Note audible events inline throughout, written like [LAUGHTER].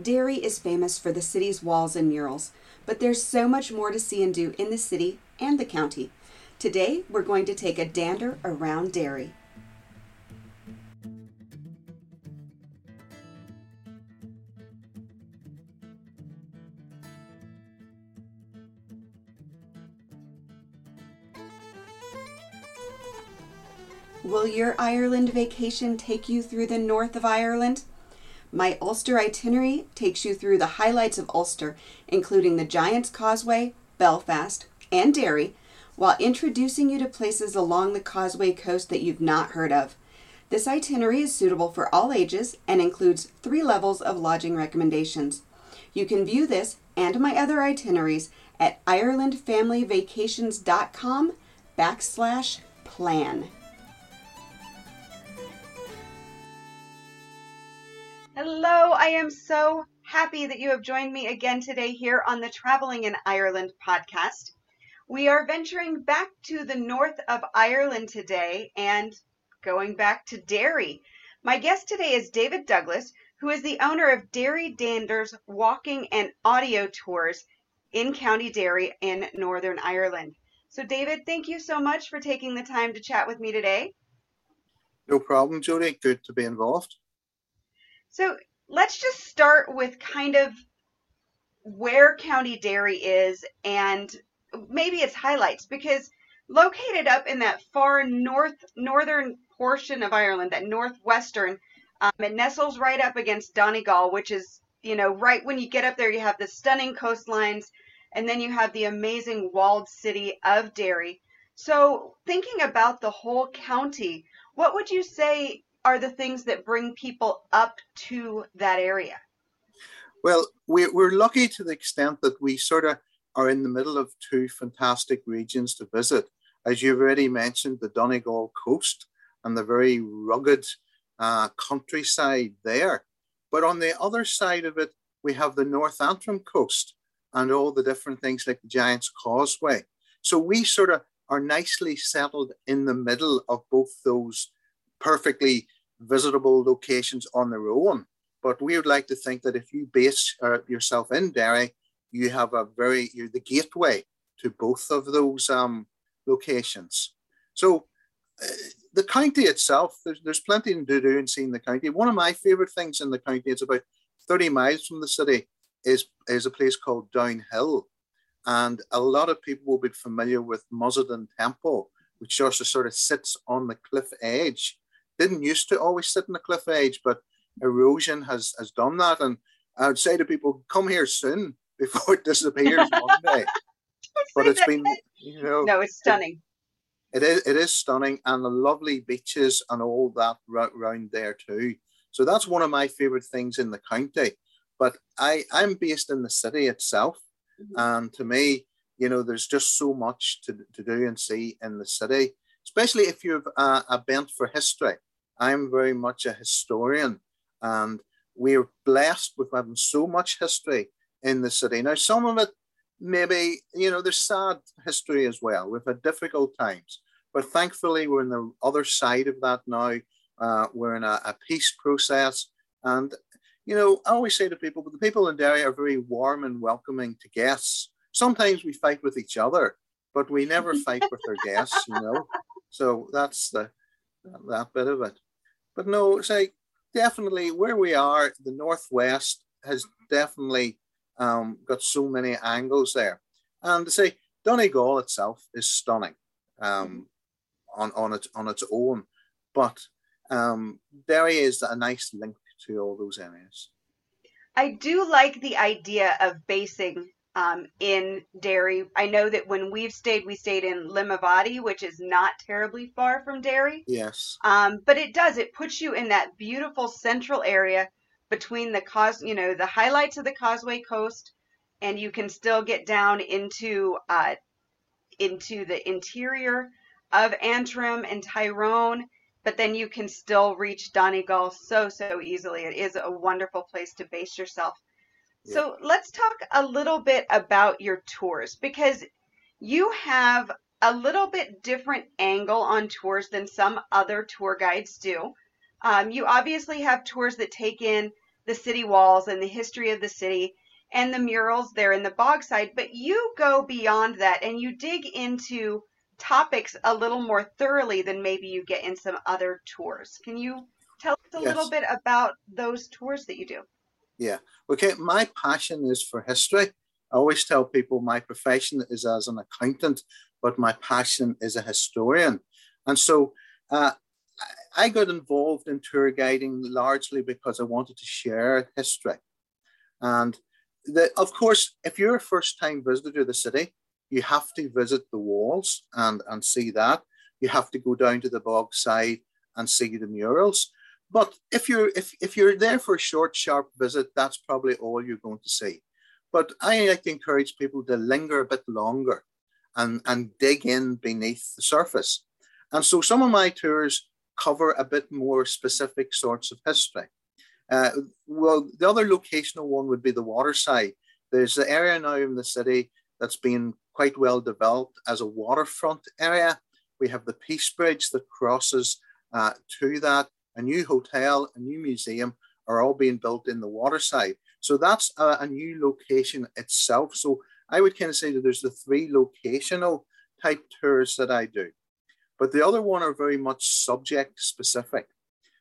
Derry is famous for the city's walls and murals, but there's so much more to see and do in the city and the county. Today, we're going to take a dander around Derry. Will your Ireland vacation take you through the north of Ireland? My Ulster itinerary takes you through the highlights of Ulster, including the Giant's Causeway, Belfast, and Derry, while introducing you to places along the Causeway coast that you've not heard of. This itinerary is suitable for all ages and includes three levels of lodging recommendations. You can view this and my other itineraries at irelandfamilyvacations.com backslash plan. Hello, I am so happy that you have joined me again today here on the Traveling in Ireland podcast. We are venturing back to the north of Ireland today and going back to Derry. My guest today is David Douglas, who is the owner of Derry Danders Walking and Audio Tours in County Derry in Northern Ireland. So, David, thank you so much for taking the time to chat with me today. No problem, Jody. Good to be involved. So let's just start with kind of where County Derry is and maybe its highlights because located up in that far north northern portion of Ireland, that northwestern, um, it nestles right up against Donegal, which is you know right when you get up there, you have the stunning coastlines, and then you have the amazing walled city of Derry. So thinking about the whole county, what would you say are the things that bring people up to that area? Well, we, we're lucky to the extent that we sort of are in the middle of two fantastic regions to visit. As you've already mentioned, the Donegal coast and the very rugged uh, countryside there. But on the other side of it, we have the North Antrim coast and all the different things like the Giant's Causeway. So we sort of are nicely settled in the middle of both those perfectly visitable locations on their own. But we would like to think that if you base uh, yourself in Derry, you have a very, you're the gateway to both of those um, locations. So uh, the county itself, there's, there's plenty to do in the county. One of my favorite things in the county, it's about 30 miles from the city, is, is a place called Downhill. And a lot of people will be familiar with Mussenden Temple, which also sort of sits on the cliff edge didn't used to always sit in the cliff edge, but erosion has has done that. And I would say to people, come here soon before it [LAUGHS] disappears one day. [LAUGHS] but it's been, you know, no, it's stunning. It, it is it is stunning, and the lovely beaches and all that around there too. So that's one of my favorite things in the county. But I I'm based in the city itself, mm-hmm. and to me, you know, there's just so much to, to do and see in the city, especially if you have a, a bent for history. I'm very much a historian, and we're blessed with having so much history in the city. Now, some of it maybe, you know, there's sad history as well. We've had difficult times, but thankfully, we're in the other side of that now. Uh, we're in a, a, peace process. And, you know, I always say to people, but the people in Derry are very warm and welcoming to guests. Sometimes we fight with each other, but we never fight with our guests, you know. [LAUGHS] So that's the that bit of it. But no, say definitely where we are, the northwest has definitely um, got so many angles there. And to say Donegal itself is stunning um, on on its on its own, but um, Derry is a nice link to all those areas. I do like the idea of basing um, in Derry. I know that when we've stayed, we stayed in Limavady, which is not terribly far from Derry. Yes. Um, but it does, it puts you in that beautiful central area between the cause, you know, the highlights of the Causeway Coast, and you can still get down into uh, into the interior of Antrim and Tyrone, but then you can still reach Donegal so so easily. It is a wonderful place to base yourself. So let's talk a little bit about your tours because you have a little bit different angle on tours than some other tour guides do. Um, you obviously have tours that take in the city walls and the history of the city and the murals there in the Bogside, but you go beyond that and you dig into topics a little more thoroughly than maybe you get in some other tours. Can you tell us a yes. little bit about those tours that you do? Yeah. Okay. My passion is for history. I always tell people my profession is as an accountant, but my passion is a historian. And so uh, I got involved in tour guiding largely because I wanted to share history. And the, of course, if you're a first time visitor to the city, you have to visit the walls and, and see that. You have to go down to the Bogside and see the murals. But if you're if, if you're there for a short, sharp visit, that's probably all you're going to see. But I like to encourage people to linger a bit longer and, and dig in beneath the surface. And so some of my tours cover a bit more specific sorts of history. Uh, well, the other locational one would be the waterside. There's an area now in the city that's been quite well developed as a waterfront area. We have the Peace Bridge that crosses uh, to that. A new hotel, a new museum are all being built in the waterside. So that's a, a new location itself. So I would kind of say that there's the three locational type tours that I do. But the other one are very much subject specific.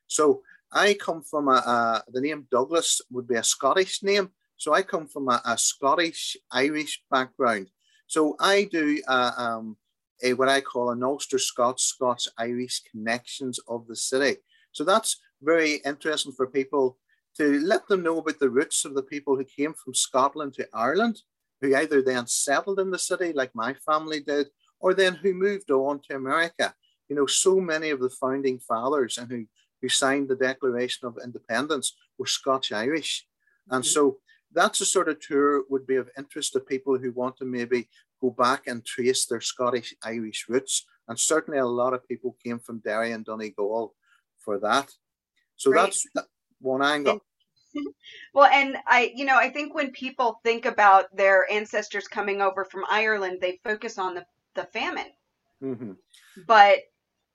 So I come from a, a, the name Douglas would be a Scottish name. So I come from a, a Scottish Irish background. So I do uh, um, a, what I call an Ulster Scots Scots Irish connections of the city. So that's very interesting for people to let them know about the roots of the people who came from Scotland to Ireland, who either then settled in the city like my family did, or then who moved on to America. You know, so many of the founding fathers and who who signed the Declaration of Independence were Scotch Irish. And mm-hmm. so that's a sort of tour would be of interest to people who want to maybe go back and trace their Scottish Irish roots. And certainly a lot of people came from Derry and Donegal for that. So right. that's one angle. [LAUGHS] well, and I, you know, I think when people think about their ancestors coming over from Ireland, they focus on the, the famine. Mm-hmm. But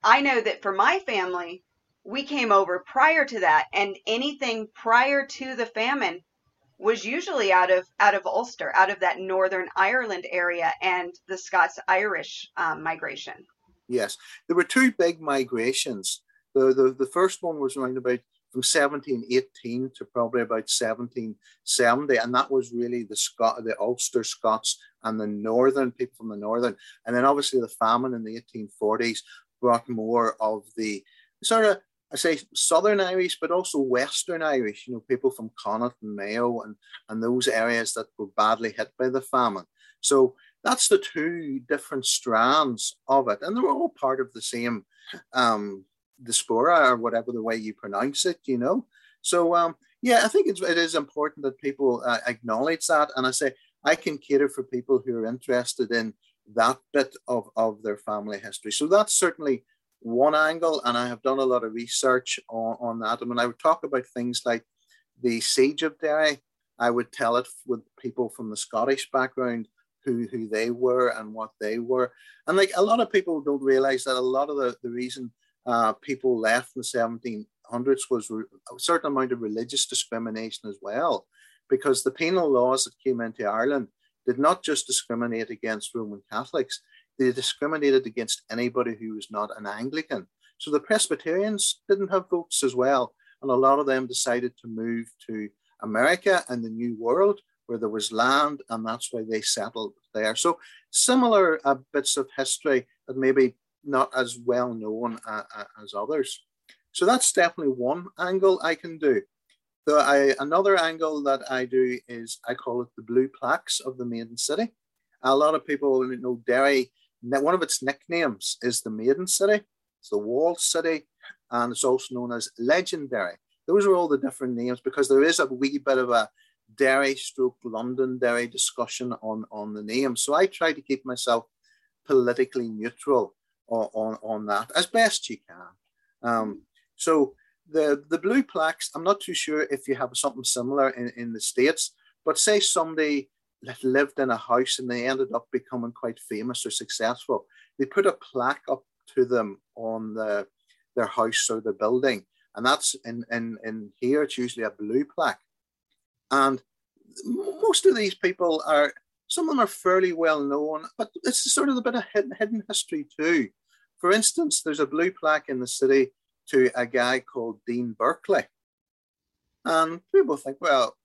I know that for my family, we came over prior to that, and anything prior to the famine was usually out of out of Ulster, out of that Northern Ireland area, and the Scots Irish um, migration. Yes, there were two big migrations. The, the the first one was around about from 1718 to probably about 1770, and that was really the Scot, the Ulster Scots and the northern people from the northern, and then obviously the famine in the 1840s brought more of the sort of I say Southern Irish, but also Western Irish, you know, people from Connaught and Mayo and, and those areas that were badly hit by the famine. So that's the two different strands of it. And they're all part of the same um, diaspora or whatever the way you pronounce it, you know. So, um, yeah, I think it's, it is important that people uh, acknowledge that. And I say, I can cater for people who are interested in that bit of, of their family history. So that's certainly one angle, and I have done a lot of research on, on that. And when I would talk about things like the siege of Derry, I would tell it with people from the Scottish background who, who they were and what they were. And like a lot of people don't realize that a lot of the, the reason uh, people left in the 1700s was re- a certain amount of religious discrimination as well, because the penal laws that came into Ireland did not just discriminate against Roman Catholics, they discriminated against anybody who was not an Anglican. So the Presbyterians didn't have votes as well. And a lot of them decided to move to America and the New World where there was land, and that's why they settled there. So similar uh, bits of history that maybe not as well known uh, as others. So that's definitely one angle I can do. The, I, another angle that I do is I call it the blue plaques of the maiden city. A lot of people know Derry one of its nicknames is the Maiden City, it's the Walled City, and it's also known as Legenderry. Those are all the different names because there is a wee bit of a Derry stroke Londonderry discussion on, on the name. So I try to keep myself politically neutral on, on, that as best you can. Um, so the, the blue plaques, I'm not too sure if you have something similar in, in the States, but say somebody that lived in a house and they ended up becoming quite famous or successful. They put a plaque up to them on the, their house or the building, and that's in in in here. It's usually a blue plaque, and most of these people are some of them are fairly well known, but it's sort of a bit of hidden, history too. For instance, there's a blue plaque in the city to a guy called Dean Berkeley, and people think, well,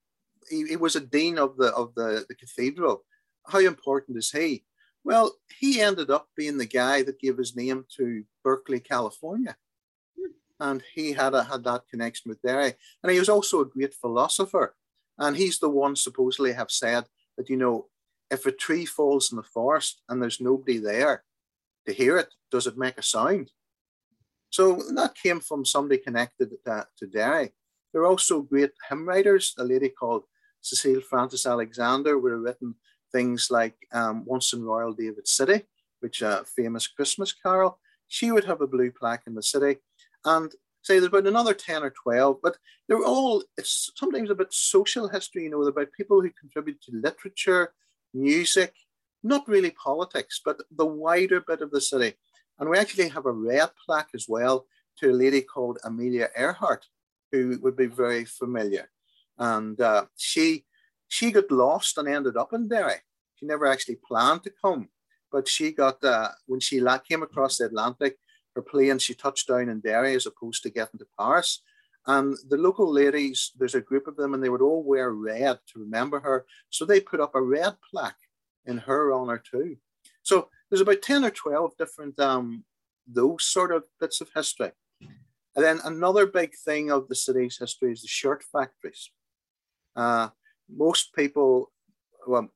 he, he was a dean of the of the, the cathedral. How important is he? Well, he ended up being the guy that gave his name to Berkeley, California. And he had, a, had that connection with Derry. And he was also a great philosopher. And he's the one supposedly have said that, you know, if a tree falls in the forest and there's nobody there to hear it, does it make a sound? So that came from somebody connected to, to Derry. There are also great hymn writers. A lady called Cecil Frances Alexander would have written things like um, Once in Royal David City, which a famous Christmas carol. She would have a blue plaque in the city. And say there's about another 10 or 12, but they're all, it's sometimes about social history, you know, about people who contribute to literature, music, not really politics, but the wider bit of the city. And we actually have a red plaque as well to a lady called Amelia Earhart, who would be very familiar. And uh, she she got lost and ended up in Derry. She never actually planned to come, but she got uh, when she came across the Atlantic, her plane she touched down in Derry as opposed to getting to Paris. And the local ladies, there's a group of them, and they would all wear red to remember her. So they put up a red plaque in her honor too. So there's about 10 or 12 different um, those sort of bits of history. And then another big thing of the city's history is the shirt factories. Uh, most people, well,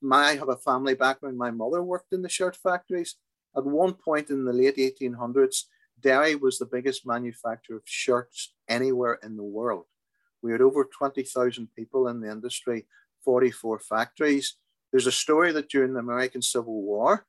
my, I have a family background. My mother worked in the shirt factories. At one point in the late 1800s, Derry was the biggest manufacturer of shirts anywhere in the world. We had over 20,000 people in the industry, 44 factories. There's a story that during the American Civil War,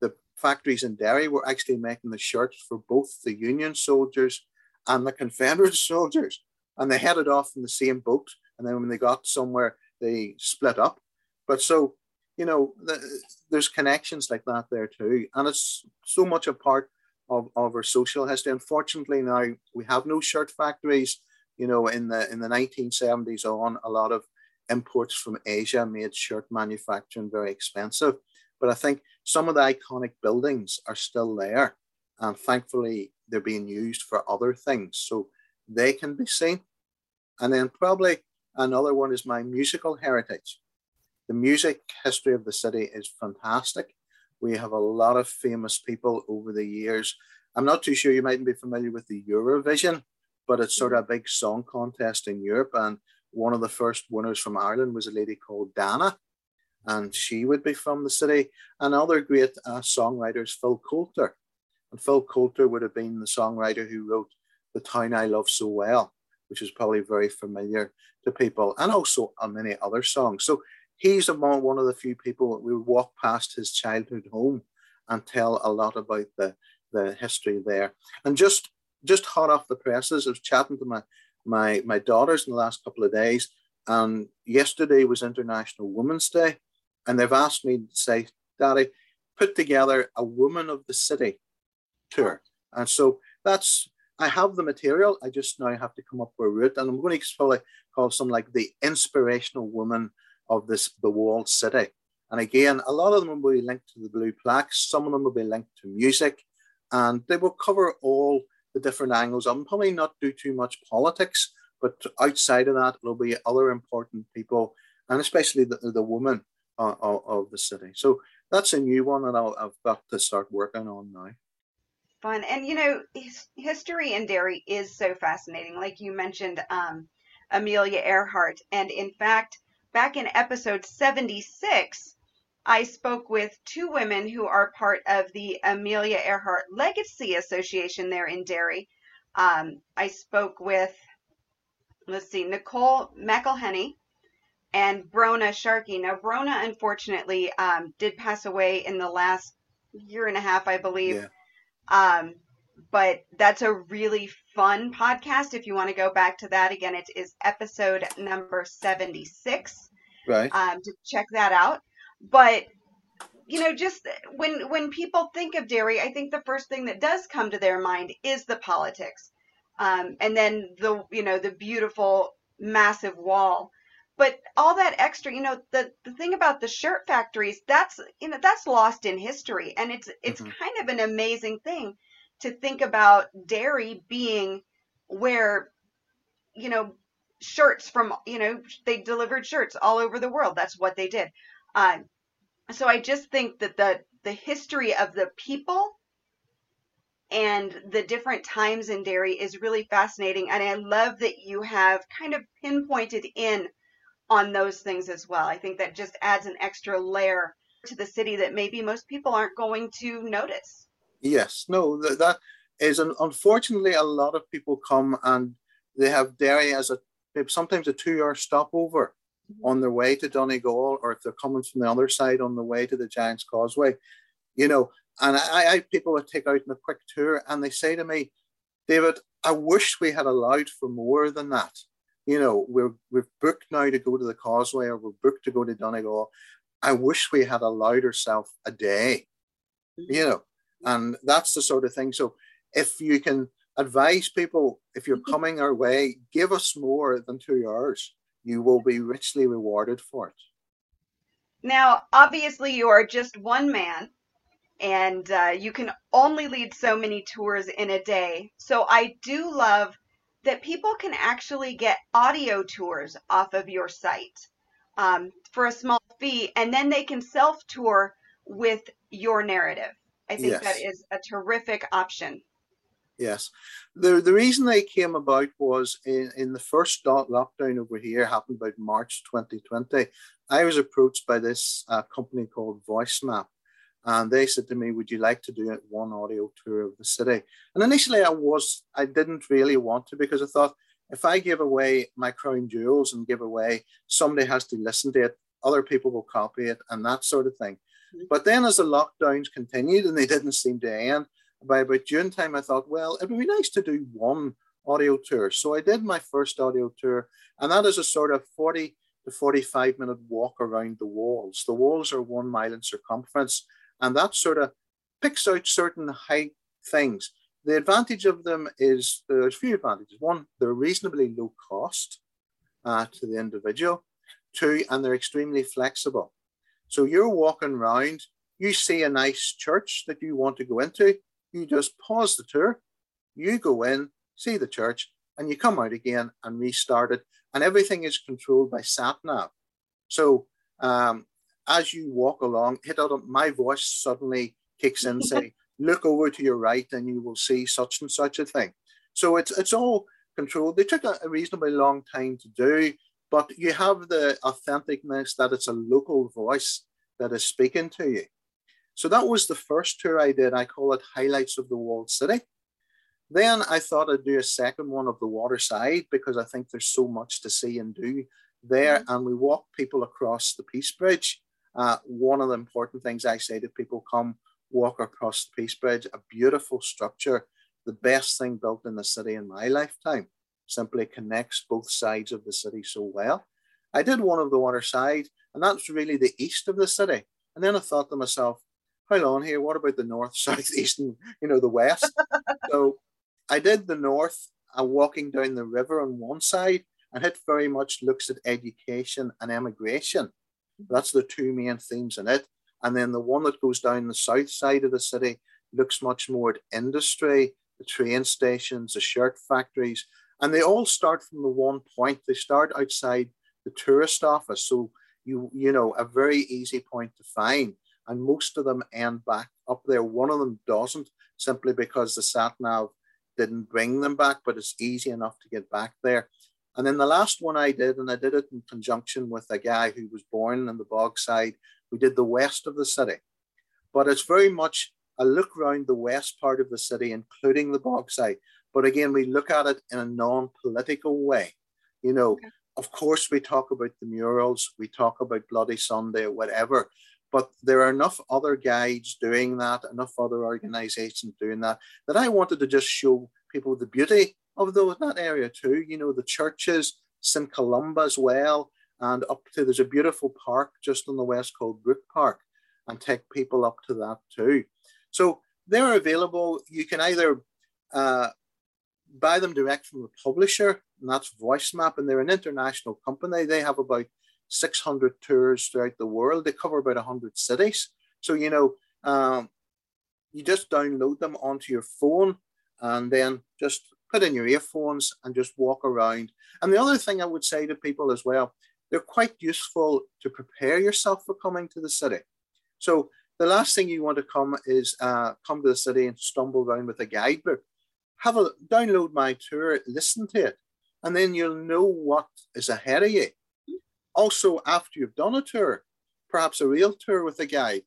the factories in Derry were actually making the shirts for both the Union soldiers and the [LAUGHS] Confederate soldiers. And they headed off in the same boat and then when they got somewhere, they split up. But so, you know, the, there's connections like that there too, and it's so much a part of, of our social history. Unfortunately, now we have no shirt factories. You know, in the in the 1970s on, a lot of imports from Asia made shirt manufacturing very expensive. But I think some of the iconic buildings are still there, and thankfully they're being used for other things, so they can be seen. And then probably Another one is my musical heritage. The music history of the city is fantastic. We have a lot of famous people over the years. I'm not too sure you mightn't be familiar with the Eurovision, but it's sort of a big song contest in Europe. And one of the first winners from Ireland was a lady called Dana, and she would be from the city. And other great uh, songwriters, Phil Coulter. And Phil Coulter would have been the songwriter who wrote The Town I Love So Well which is probably very familiar to people, and also on many other songs. So he's among one of the few people that we walk past his childhood home and tell a lot about the, the history there. And just just hot off the presses, I was chatting to my my my daughters in the last couple of days, and yesterday was International Women's Day, and they've asked me to say, Daddy, put together a Woman of the City tour. And so that's I have the material. I just now have to come up with a route, and I'm going to probably call some like the inspirational woman of this the walled city. And again, a lot of them will be linked to the blue plaques. Some of them will be linked to music, and they will cover all the different angles. I'm probably not do too much politics, but outside of that, there'll be other important people, and especially the, the woman uh, of, of the city. So that's a new one that i have got to start working on now fun. And you know, his, history in Derry is so fascinating. Like you mentioned, um, Amelia Earhart, and in fact, back in episode 76, I spoke with two women who are part of the Amelia Earhart Legacy Association there in Derry. Um, I spoke with, let's see, Nicole McElhenney and Brona Sharkey. Now, Brona, unfortunately, um, did pass away in the last year and a half, I believe. Yeah. Um, but that's a really fun podcast. If you want to go back to that again, it is episode number 76. Right. Um, to check that out. But you know, just when when people think of Derry, I think the first thing that does come to their mind is the politics. um, and then the you know the beautiful massive wall. But all that extra, you know, the the thing about the shirt factories, that's you know that's lost in history, and it's it's mm-hmm. kind of an amazing thing to think about Derry being where you know shirts from you know they delivered shirts all over the world. That's what they did. Uh, so I just think that the the history of the people and the different times in Derry is really fascinating. And I love that you have kind of pinpointed in on those things as well. I think that just adds an extra layer to the city that maybe most people aren't going to notice. Yes, no, that, that is an, unfortunately a lot of people come and they have Derry as a sometimes a two-hour stopover mm-hmm. on their way to Donegal, or if they're coming from the other side on the way to the Giants Causeway, you know, and I, I people would take out in a quick tour and they say to me, David, I wish we had allowed for more than that. You know, we're we're booked now to go to the causeway or we're booked to go to Donegal. I wish we had allowed ourselves a day, you know, and that's the sort of thing. So if you can advise people, if you're mm-hmm. coming our way, give us more than two hours. You will be richly rewarded for it. Now, obviously, you are just one man and uh, you can only lead so many tours in a day. So I do love that people can actually get audio tours off of your site um, for a small fee, and then they can self tour with your narrative. I think yes. that is a terrific option. Yes. The, the reason they came about was in, in the first lockdown over here, happened about March 2020. I was approached by this uh, company called VoiceMap and they said to me, "Would you like to do one audio tour of the city?" And initially, I was I didn't really want to because I thought if I give away my crown jewels and give away, somebody has to listen to it, other people will copy it, and that sort of thing. But then, as the lockdowns continued and they didn't seem to end, by about June time, I thought, well, it would be nice to do one audio tour. So I did my first audio tour, and that is a sort of 40 to 45 minute walk around the walls. The walls are one mile in circumference and that sort of picks out certain high things. The advantage of them is there's a few advantages. One, they're reasonably low cost uh, to the individual. Two, and they're extremely flexible. So you're walking around, you see a nice church that you want to go into, you just pause the tour, you go in, see the church, and you come out again and restart it. And everything is controlled by sat nav. So um, as you walk along, hit out my voice suddenly kicks in, say, [LAUGHS] look over to your right and you will see such and such a thing. So it's it's all controlled. They took a, a reasonably long time to do, but you have the authenticness that it's a local voice that is speaking to you. So that was the first tour I did. I call it Highlights of the Walled City. Then I thought I'd do a second one of the waterside because I think there's so much to see and do there. Mm-hmm. And we walk people across the Peace Bridge uh, one of the important things I say to people come walk across the Peace Bridge, a beautiful structure, the best thing built in the city in my lifetime, simply connects both sides of the city so well. I did one of the water side, and that's really the east of the city. And then I thought to myself, hold on here, what about the north, [LAUGHS] south, east, and you know, the west? [LAUGHS] so I did the north, uh, walking down the river on one side, and it very much looks at education and emigration. That's the two main themes in it. And then the one that goes down the south side of the city looks much more at industry, the train stations, the shirt factories, and they all start from the one point. They start outside the tourist office, so you you know a very easy point to find. And most of them end back up there. One of them doesn't simply because the sat nav didn't bring them back, but it's easy enough to get back there. And then the last one I did, and I did it in conjunction with a guy who was born in the Bogside, we did the west of the city. But it's very much a look around the west part of the city, including the Bogside. But again, we look at it in a non political way. You know, okay. of course, we talk about the murals, we talk about Bloody Sunday, whatever. But there are enough other guides doing that, enough other organizations doing that, that I wanted to just show people the beauty of those that area too. You know, the churches, St. Columba as well, and up to there's a beautiful park just on the west called Brooke Park, and take people up to that too. So they're available. You can either uh, buy them direct from the publisher, and that's VoiceMap, and they're an international company. They have about 600 tours throughout the world. They cover about 100 cities. So, you know, um, you just download them onto your phone and then just put in your earphones and just walk around. And the other thing I would say to people as well, they're quite useful to prepare yourself for coming to the city. So the last thing you want to come is uh, come to the city and stumble around with a guidebook. Have a download my tour, listen to it, and then you'll know what is ahead of you. Also, after you've done a tour, perhaps a real tour with a guide,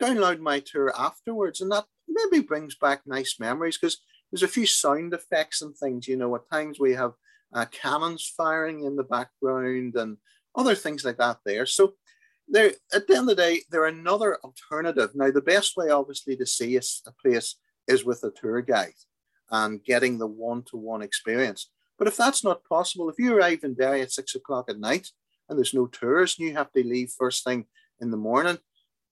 download my tour afterwards, and that maybe brings back nice memories because there's a few sound effects and things. You know, at times we have uh, cannons firing in the background and other things like that there. So there, at the end of the day, they're another alternative. Now, the best way, obviously, to see a, a place is with a tour guide and getting the one-to-one experience. But if that's not possible, if you arrive in Derry at six o'clock at night and there's no tours and you have to leave first thing in the morning,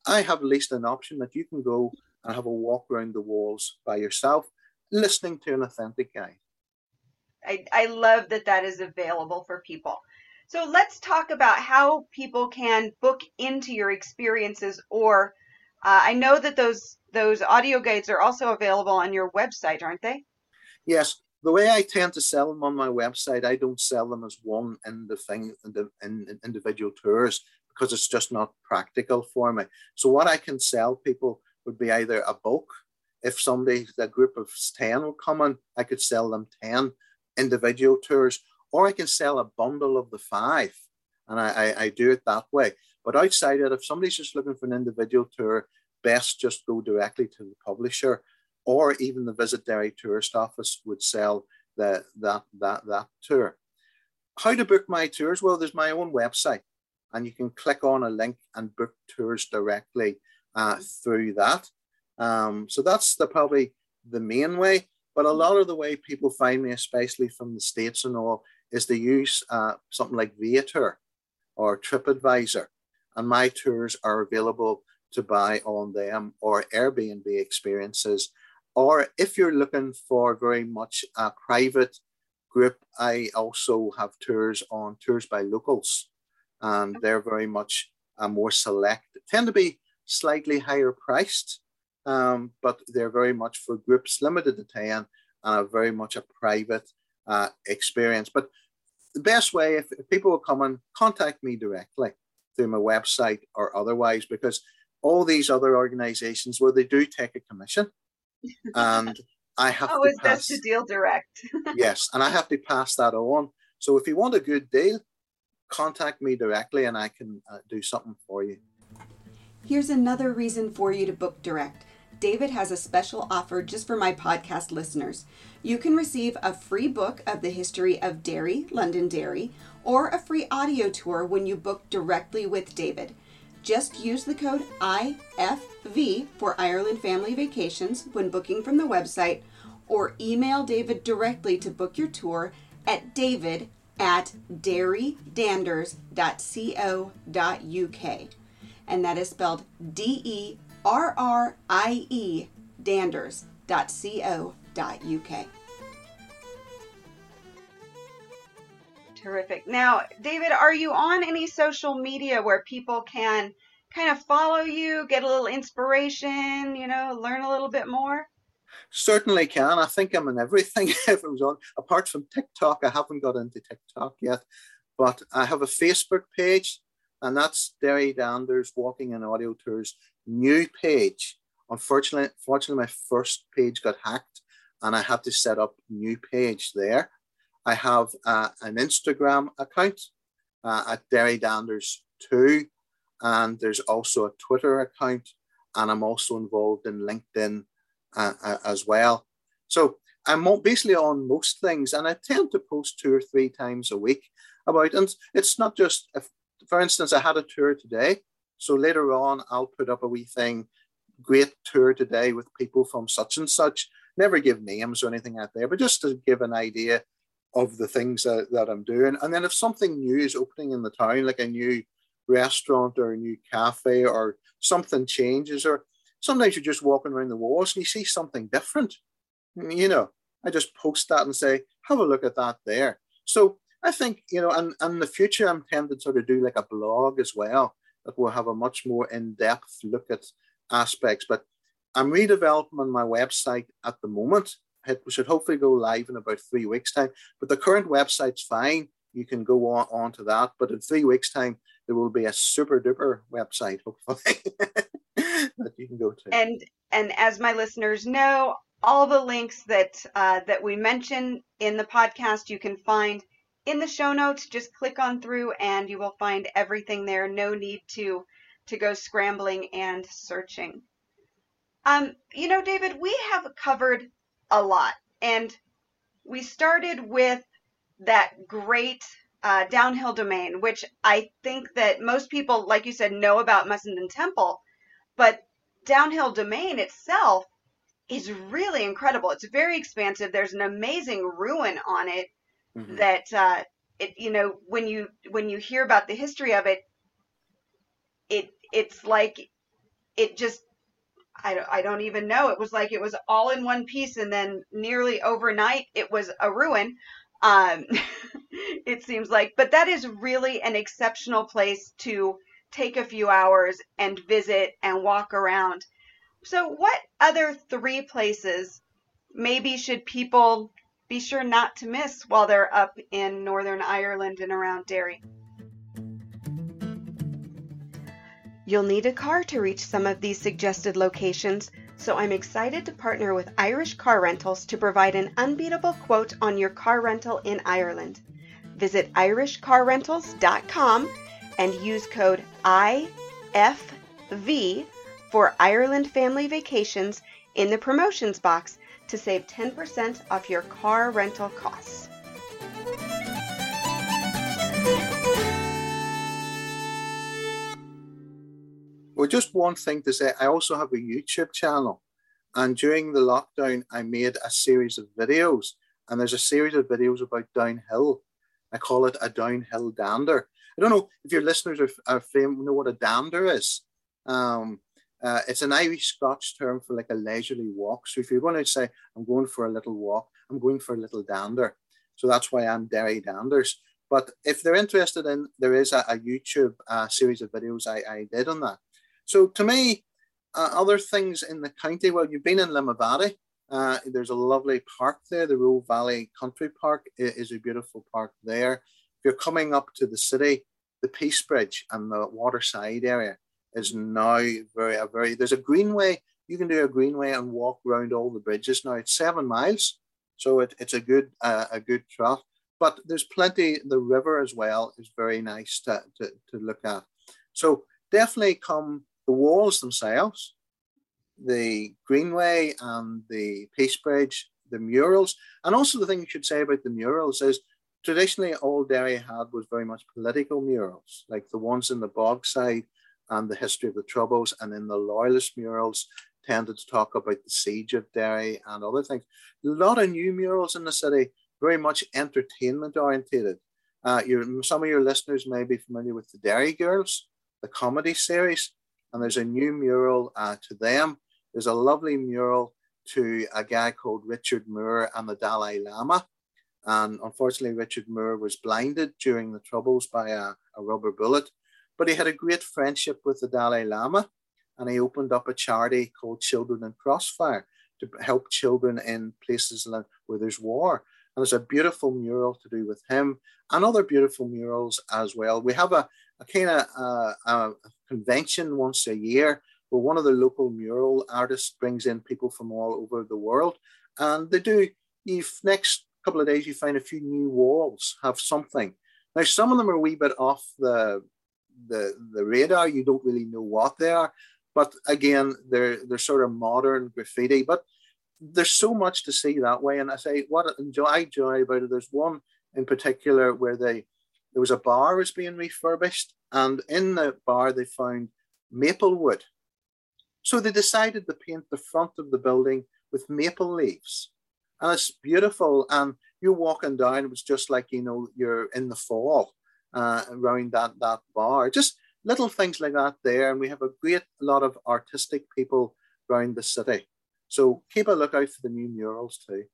I have at least an option that you can go and have a walk around the walls by yourself, listening to an authentic guide. I, I love that that is available for people. So let's talk about how people can book into your experiences or uh, I know that those those audio guides are also available on your website, aren't they? Yes. The way I tend to sell them on my website, I don't sell them as one in the thing in the in individual tours because it's just not practical for me. So what I can sell people would be either a book. If somebody, a group of 10 will come in, I could sell them 10 individual tours, or I can sell a bundle of the five. And I, I, I do it that way. But outside it, if somebody's just looking for an individual tour, best just go directly to the publisher, or even the Visit Derry Tourist Office would sell the, that, that, that tour. How to book my tours? Well, there's my own website, and you can click on a link and book tours directly uh, through that. Um, so that's the probably the main way. But a lot of the way people find me, especially from the States and all, is to use uh, something like Viator or TripAdvisor. And my tours are available to buy on them or Airbnb experiences. Or if you're looking for very much a private group, I also have tours on Tours by Locals. And they're very much uh, more select, tend to be slightly higher priced, um, but they're very much for groups limited to 10 and a very much a private uh, experience. But the best way, if, if people will come and contact me directly through my website or otherwise, because all these other organizations, well, they do take a commission. [LAUGHS] And I have Always to pass, best to deal direct. [LAUGHS] yes, and I have to pass that on. So if you want a good deal, contact me directly and I can uh, do something for you. Here's another reason for you to book direct. David has a special offer just for my podcast listeners. You can receive a free book of the history of Derry, Londonderry, or a free audio tour when you book directly with David. Just use the code IFV for Ireland Family Vacations when booking from the website, or email David directly to book your tour at david at derrydanders.co.uk and that is spelled D E R R I E Danders.co.uk. Terrific. Now, David, are you on any social media where people can kind of follow you, get a little inspiration, you know, learn a little bit more? Certainly can. I think I'm in everything [LAUGHS] if on. Apart from TikTok, I haven't got into TikTok yet, but I have a Facebook page and that's Derry Danders Walking and Audio Tours new page. Unfortunately, fortunately, my first page got hacked, and I had to set up new page there. I have uh, an Instagram account uh, at Derry Danders Two, and there's also a Twitter account, and I'm also involved in LinkedIn uh, uh as well. So I'm basically on most things, and I tend to post two or three times a week about. And it's not just if for instance, I had a tour today. So later on, I'll put up a wee thing. Great tour today with people from such and such. Never give names or anything out there, but just to give an idea of the things that, that I'm doing. And then if something new is opening in the town, like a new restaurant or a new cafe or something changes, or sometimes you're just walking around the walls and you see something different, you know, I just post that and say, have a look at that there. So I think, you know, and, and in the future, I'm tempted to sort of do like a blog as well that will have a much more in-depth look at aspects. But I'm redeveloping my website at the moment. It should hopefully go live in about three weeks' time. But the current website's fine. You can go on, on to that. But in three weeks' time, there will be a super duper website, hopefully, [LAUGHS] that you can go to. And and as my listeners know, all the links that uh, that we mention in the podcast you can find in the show notes. Just click on through, and you will find everything there. No need to to go scrambling and searching. Um, you know, David, we have covered a lot, and we started with that great uh, Downhill Demesne, which I think that most people, like you said, know about Mussenden Temple, but Downhill Demesne itself is really incredible. It's very expansive. There's an amazing ruin on it mm-hmm. that uh, it you know when you when you hear about the history of it, it it's like it just I don't, I don't even know. It was like it was all in one piece, and then nearly overnight, it was a ruin. Um, [LAUGHS] it seems like, but that is really an exceptional place to take a few hours and visit and walk around. So, what other three places maybe should people be sure not to miss while they're up in Northern Ireland and around Derry? You'll need a car to reach some of these suggested locations, so I'm excited to partner with Irish Car Rentals to provide an unbeatable quote on your car rental in Ireland. Visit irishcarrentals.com and use code IFV for Ireland Family Vacations in the promotions box to save 10% off your car rental costs. Well, just one thing to say I also have a YouTube channel. And during the lockdown, I made a series of videos. And there's a series of videos about downhill. I call it a downhill dander. I don't know if your listeners are, are fam- know what a dander is. Um, uh, it's an Irish Scotch term for like a leisurely walk. So if you're going to say, I'm going for a little walk, I'm going for a little dander. So that's why I'm Derry Danders. But if they're interested in, there is a, a YouTube uh, series of videos I, I did on that. So to me, uh, other things in the county, well, you've been in Limavady. Uh, there's a lovely park there. The Roe Valley Country Park is a beautiful park there. If you're coming up to the city, the Peace Bridge and the Waterside area is now very, a very, there's a greenway. You can do a greenway and walk around all the bridges now. It's seven miles. So it, it's a good, uh, a good trot. But there's plenty, the river as well is very nice to, to, to look at. So definitely come the walls themselves, the Greenway and the Peace Bridge, the murals, and also the thing you should say about the murals is traditionally all Derry had was very much political murals, like the ones in the Bogside and the history of the Troubles, and then the Loyalist murals tended to talk about the siege of Derry and other things. A lot of new murals in the city, very much entertainment orientated. Uh, some of your listeners may be familiar with the Derry Girls, the comedy series and there's a new mural uh, to them. There's a lovely mural to a guy called Richard Moore and the Dalai Lama. And unfortunately, Richard Moore was blinded during the Troubles by a, a rubber bullet, but he had a great friendship with the Dalai Lama and he opened up a charity called Children in Crossfire to help children in places where there's war. And there's a beautiful mural to do with him and other beautiful murals as well. We have a, a kind of uh, a convention once a year where one of the local mural artists brings in people from all over the world. And they do, you next couple of days, you find a few new walls have something. Now, some of them are a wee bit off the, the, the radar. You don't really know what they are. But again, they're, they're sort of modern graffiti. But there's so much to see that way. And I say, what enjoy, I enjoy about it, there's one in particular where they there was a bar was being refurbished, and in the bar they found maple wood. So they decided to paint the front of the building with maple leaves. And it's beautiful. And you're walking down, it was just like, you know, you're in the fall uh, around that, that bar. Just little things like that there. And we have a great lot of artistic people around the city. So keep a lookout for the new murals too.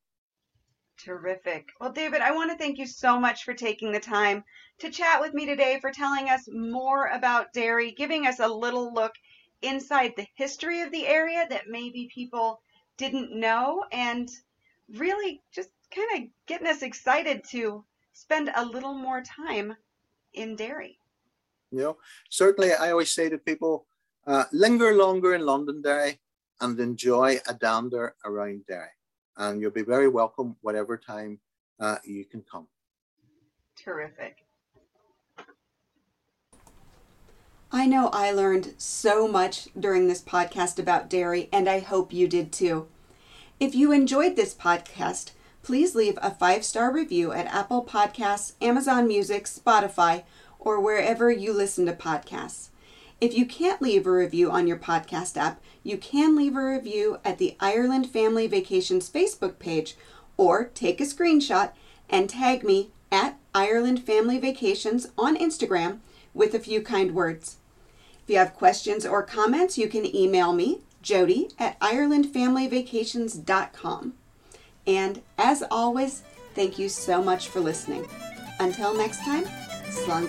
Terrific. Well, David, I want to thank you so much for taking the time to chat with me today, for telling us more about Derry, giving us a little look inside the history of the area that maybe people didn't know, and really just kind of getting us excited to spend a little more time in Derry. You know, certainly I always say to people, uh, linger longer in Londonderry and enjoy a dander around Derry. And you'll be very welcome whatever time uh, you can come. Terrific. I know I learned so much during this podcast about Derry, and I hope you did too. If you enjoyed this podcast, please leave a five star review at Apple Podcasts, Amazon Music, Spotify, or wherever you listen to podcasts. If you can't leave a review on your podcast app, you can leave a review at the Ireland Family Vacations Facebook page or take a screenshot and tag me at Ireland Family Vacations on Instagram with a few kind words. If you have questions or comments, you can email me, Jody, at IrelandFamilyVacations.com. And as always, thank you so much for listening. Until next time, Slán